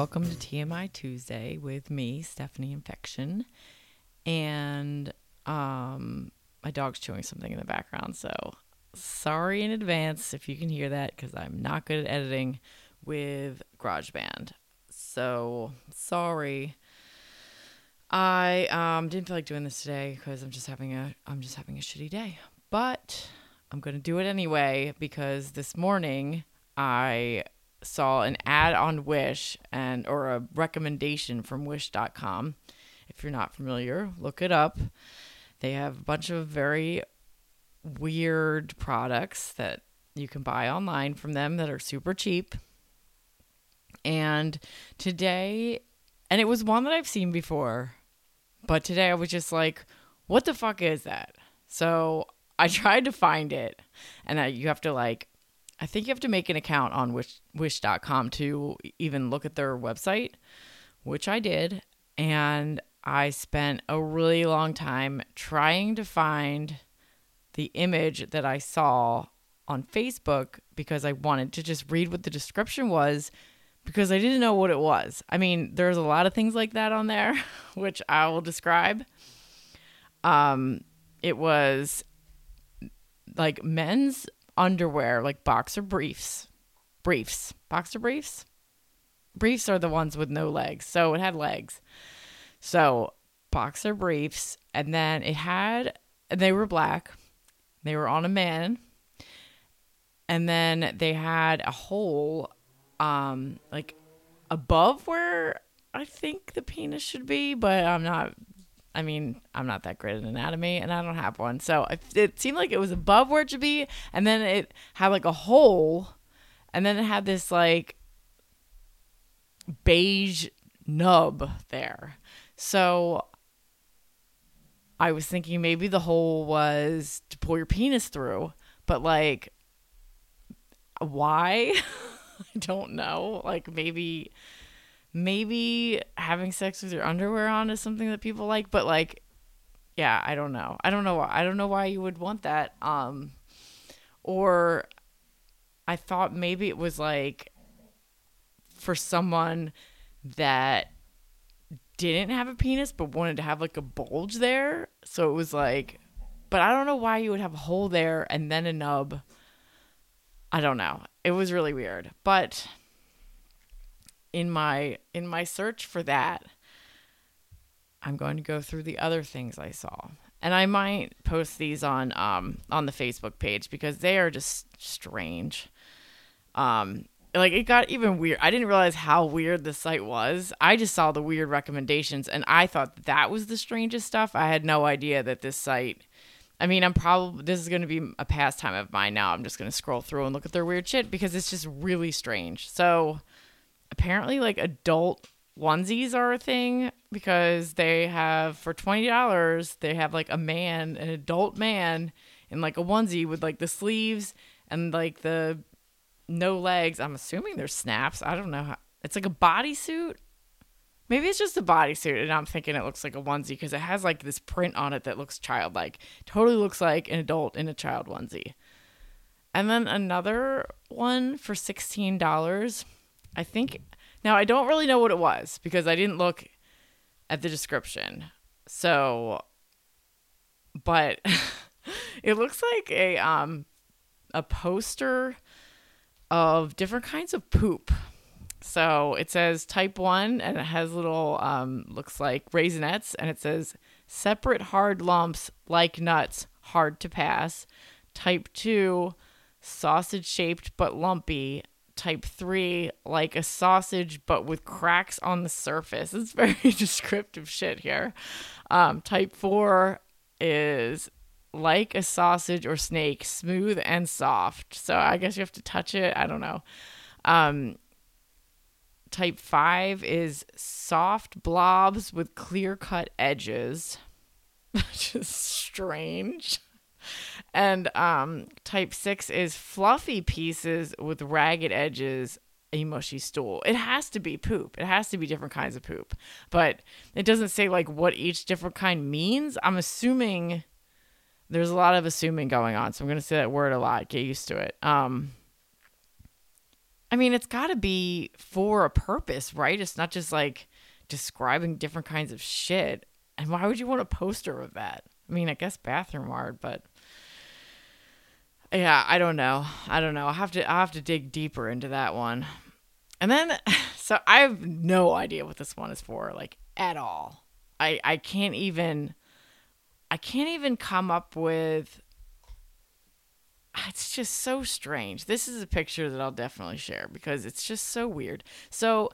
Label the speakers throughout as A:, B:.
A: welcome to TMI Tuesday with me, Stephanie Infection. And um my dog's chewing something in the background, so sorry in advance if you can hear that because I'm not good at editing with GarageBand. So sorry. I um didn't feel like doing this today because I'm just having a I'm just having a shitty day. But I'm gonna do it anyway because this morning I saw an ad on Wish and or a recommendation from wish.com. If you're not familiar, look it up. They have a bunch of very weird products that you can buy online from them that are super cheap. And today, and it was one that I've seen before, but today I was just like, what the fuck is that? So I tried to find it, and I, you have to like, I think you have to make an account on wish, wish.com to even look at their website, which I did. And I spent a really long time trying to find the image that I saw on Facebook because I wanted to just read what the description was because I didn't know what it was. I mean, there's a lot of things like that on there, which I will describe. Um, it was like men's underwear, like boxer briefs, briefs, boxer briefs. Briefs are the ones with no legs, so it had legs. So boxer briefs, and then it had, and they were black. They were on a man, and then they had a hole, um, like above where I think the penis should be, but I'm not. I mean, I'm not that great at anatomy, and I don't have one, so it, seemed like it was above where it should be, and then it had like a hole, and then it had this like beige nub there. So I was thinking maybe the hole was to pull your penis through, but like, why? I don't know. Like maybe, maybe having sex with your underwear on is something that people like, but like, yeah, I don't know. I don't know. why I don't know why you would want that. Um, or I thought maybe it was like for someone that didn't have a penis but wanted to have like a bulge there. So it was like, but I don't know why you would have a hole there and then a nub. I don't know. It was really weird. But in my in my search for that, I'm going to go through the other things I saw. And I might post these on um on the Facebook page because they are just strange. Um like it got even weird. I didn't realize how weird the site was. I just saw the weird recommendations and I thought that was the strangest stuff. I had no idea that this site I mean, I'm probably this is going to be a pastime of mine now. I'm just going to scroll through and look at their weird shit because it's just really strange. So, apparently like adult onesies are a thing because they have for $20 they have like a man, an adult man in like a onesie with like the sleeves and like the no legs. I'm assuming they're snaps. I don't know how. It's like a bodysuit. Maybe it's just a bodysuit, and I'm thinking it looks like a onesie because it has like this print on it that looks childlike. Totally looks like an adult in a child onesie. And then another one for sixteen dollars. I think now I don't really know what it was because I didn't look at the description. So, but it looks like a um a poster of different kinds of poop. So it says type one and it has little, um, looks like raisinets and it says separate hard lumps like nuts, hard to pass. Type two, sausage shaped but lumpy. Type three, like a sausage but with cracks on the surface. It's very descriptive shit here. Um, type four is like a sausage or snake, smooth and soft. So I guess you have to touch it. I don't know. Um, type five is soft blobs with clear cut edges, which is strange. And um, type six is fluffy pieces with ragged edges, a mushy stool. It has to be poop. It has to be different kinds of poop. But it doesn't say like what each different kind means. I'm assuming there's a lot of assuming going on. So I'm going to say that word a lot. Get used to it. Um, I mean, it's got to be for a purpose, right? It's not just like describing different kinds of shit. And why would you want a poster of that? I mean, I guess bathroom art, but yeah, I don't know. I don't know. I have to I have to dig deeper into that one. And then so I have no idea what this one is for, like at all. I I can't even I can't even come up with it's just so strange. This is a picture that I'll definitely share because it's just so weird. So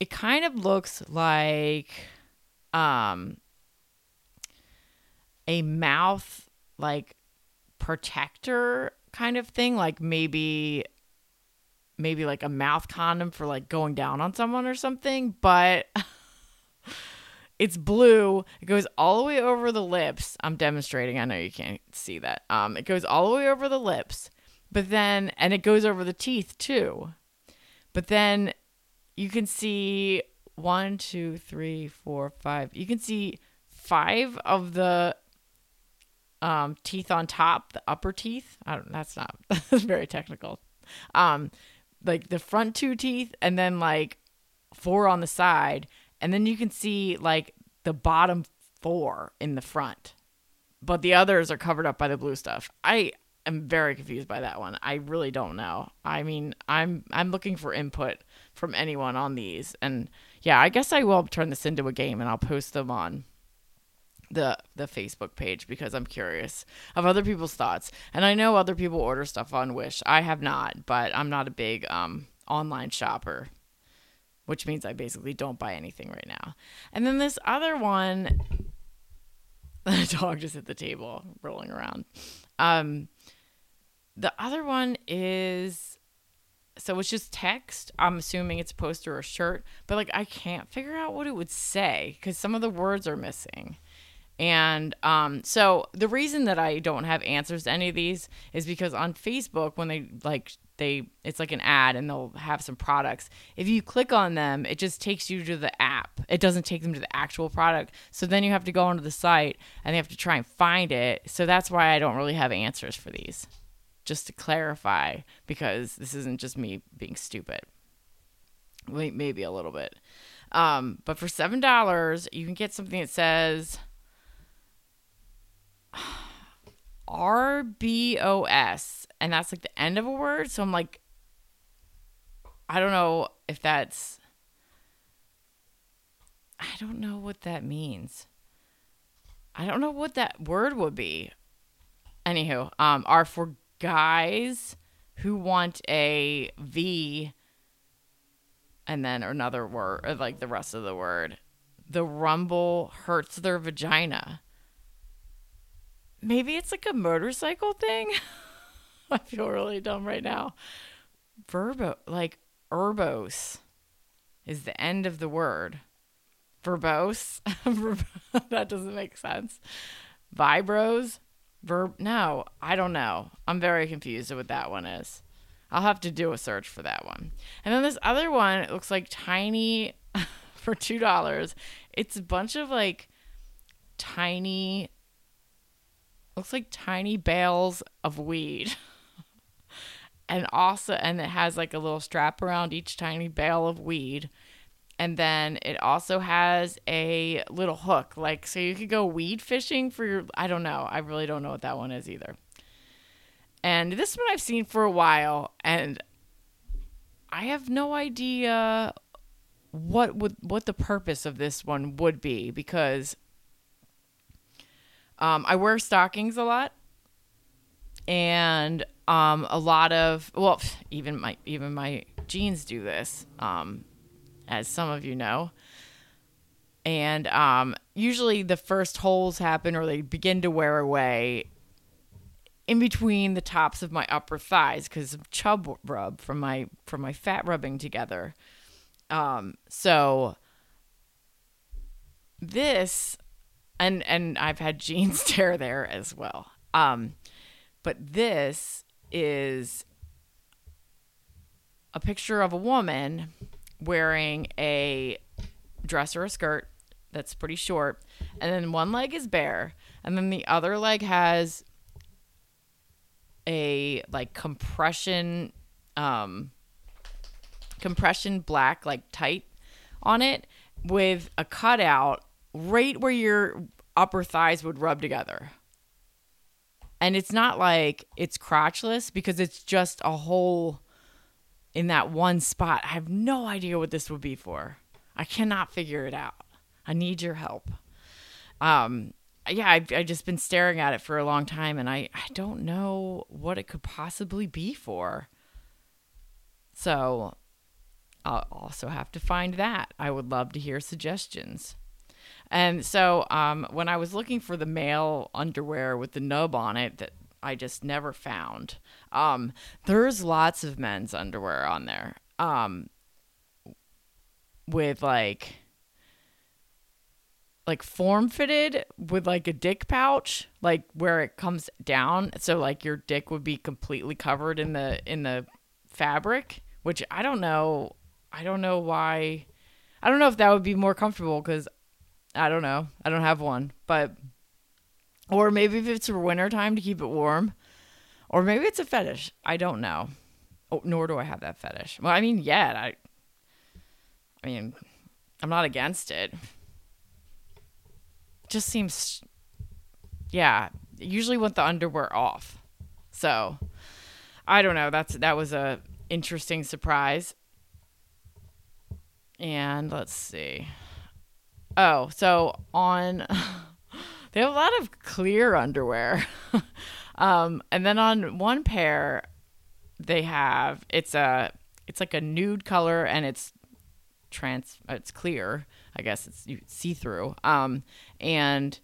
A: it kind of looks like um a mouth like protector kind of thing like maybe maybe like a mouth condom for like going down on someone or something but it's blue. It goes all the way over the lips. I'm demonstrating. I know you can't see that. Um it goes all the way over the lips but then and it goes over the teeth too. But then you can see one two three four five. You can see five of the um, teeth on top, the upper teeth. I don't. That's not. That's very technical. Um, like the front two teeth, and then like four on the side, and then you can see like the bottom four in the front, but the others are covered up by the blue stuff. I am very confused by that one. I really don't know. I mean, I'm I'm looking for input from anyone on these, and yeah, I guess I will turn this into a game, and I'll post them on the the Facebook page because I'm curious of other people's thoughts. And I know other people order stuff on Wish. I have not, but I'm not a big um online shopper, which means I basically don't buy anything right now. And then this other one the dog just hit the table rolling around. Um the other one is so it's just text. I'm assuming it's a poster or a shirt, but like I can't figure out what it would say cuz some of the words are missing. And um, so the reason that I don't have answers to any of these is because on Facebook, when they like they it's like an ad and they'll have some products. If you click on them, it just takes you to the app. It doesn't take them to the actual product. So then you have to go onto the site and they have to try and find it. So that's why I don't really have answers for these. Just to clarify, because this isn't just me being stupid. Wait, maybe a little bit. Um, but for seven dollars, you can get something that says R B O S, and that's like the end of a word. So I'm like, I don't know if that's. I don't know what that means. I don't know what that word would be. Anywho, um, are for guys who want a V and then another word, or like the rest of the word. The rumble hurts their vagina. Maybe it's like a motorcycle thing. I feel really dumb right now. Verbo, like herbos, is the end of the word. Verbose. that doesn't make sense. Vibros. Verb. No, I don't know. I'm very confused with what that one is. I'll have to do a search for that one. And then this other one, it looks like tiny for $2. It's a bunch of like tiny looks like tiny bales of weed. and also and it has like a little strap around each tiny bale of weed. And then it also has a little hook like so you could go weed fishing for your I don't know. I really don't know what that one is either. And this one I've seen for a while and I have no idea what would what the purpose of this one would be because um, I wear stockings a lot, and um, a lot of well, even my even my jeans do this, um, as some of you know. And um, usually the first holes happen or they begin to wear away in between the tops of my upper thighs because of chub rub from my from my fat rubbing together. Um, so this and and I've had jeans tear there as well. Um, but this is a picture of a woman wearing a dress or a skirt that's pretty short, and then one leg is bare, and then the other leg has a like compression um compression black, like tight on it, with a cutout right where your upper thighs would rub together. And it's not like it's crotchless because it's just a hole in that one spot. I have no idea what this would be for. I cannot figure it out. I need your help. Um, yeah, I've, I've just been staring at it for a long time and I, I don't know what it could possibly be for. So I'll also have to find that. I would love to hear suggestions. And so um, when I was looking for the male underwear with the nub on it that I just never found, um, there's lots of men's underwear on there um, with like like form fitted with like a dick pouch like where it comes down. So like your dick would be completely covered in the in the fabric which i don't know. I don't know why. I don't know if that would be more comfortable because i don't know. I don't have one but or maybe if it's winter time to keep it warm or maybe it's a fetish. I don't know. Oh, nor do i have that fetish. Well i mean yet i i mean i'm not against it. Just seems yeah usually want the underwear off. So i don't know. That's that was a interesting surprise. And let's see oh so on they have a lot of clear underwear. Um and then on one pair they have it's a it's like a nude color and it's trans it's clear I guess it's see through. Um, and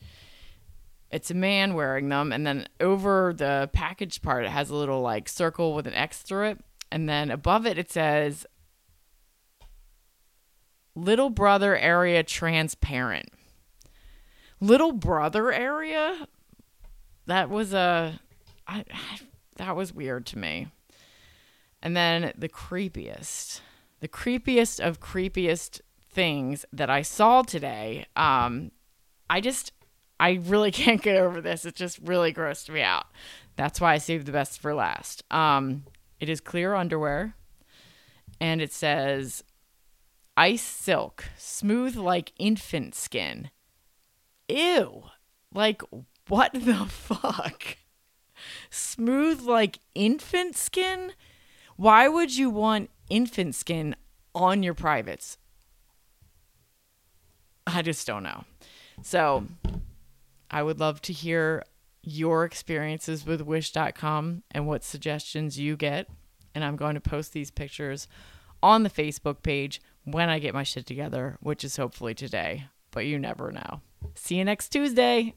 A: it's a man wearing them, and then over the package part, it has a little like circle with an X through it, and then above it, it says "Little Brother Area Transparent." Little Brother area. That was a, I, I that was weird to me. And then the creepiest, the creepiest of creepiest things that I saw today, um, I just, I really can't get over this. It just really grossed me out. That's why I saved the best for last. Um, it is clear underwear, and it says ice silk, smooth like infant skin. Ew. Like, what the fuck? Smooth like infant skin? Why would you want infant skin on your privates? I just don't know. So I would love to hear your experiences with wish.com and what suggestions you get. And I'm going to post these pictures on the Facebook page when I get my shit together, which is hopefully today, but you never know. See you next Tuesday.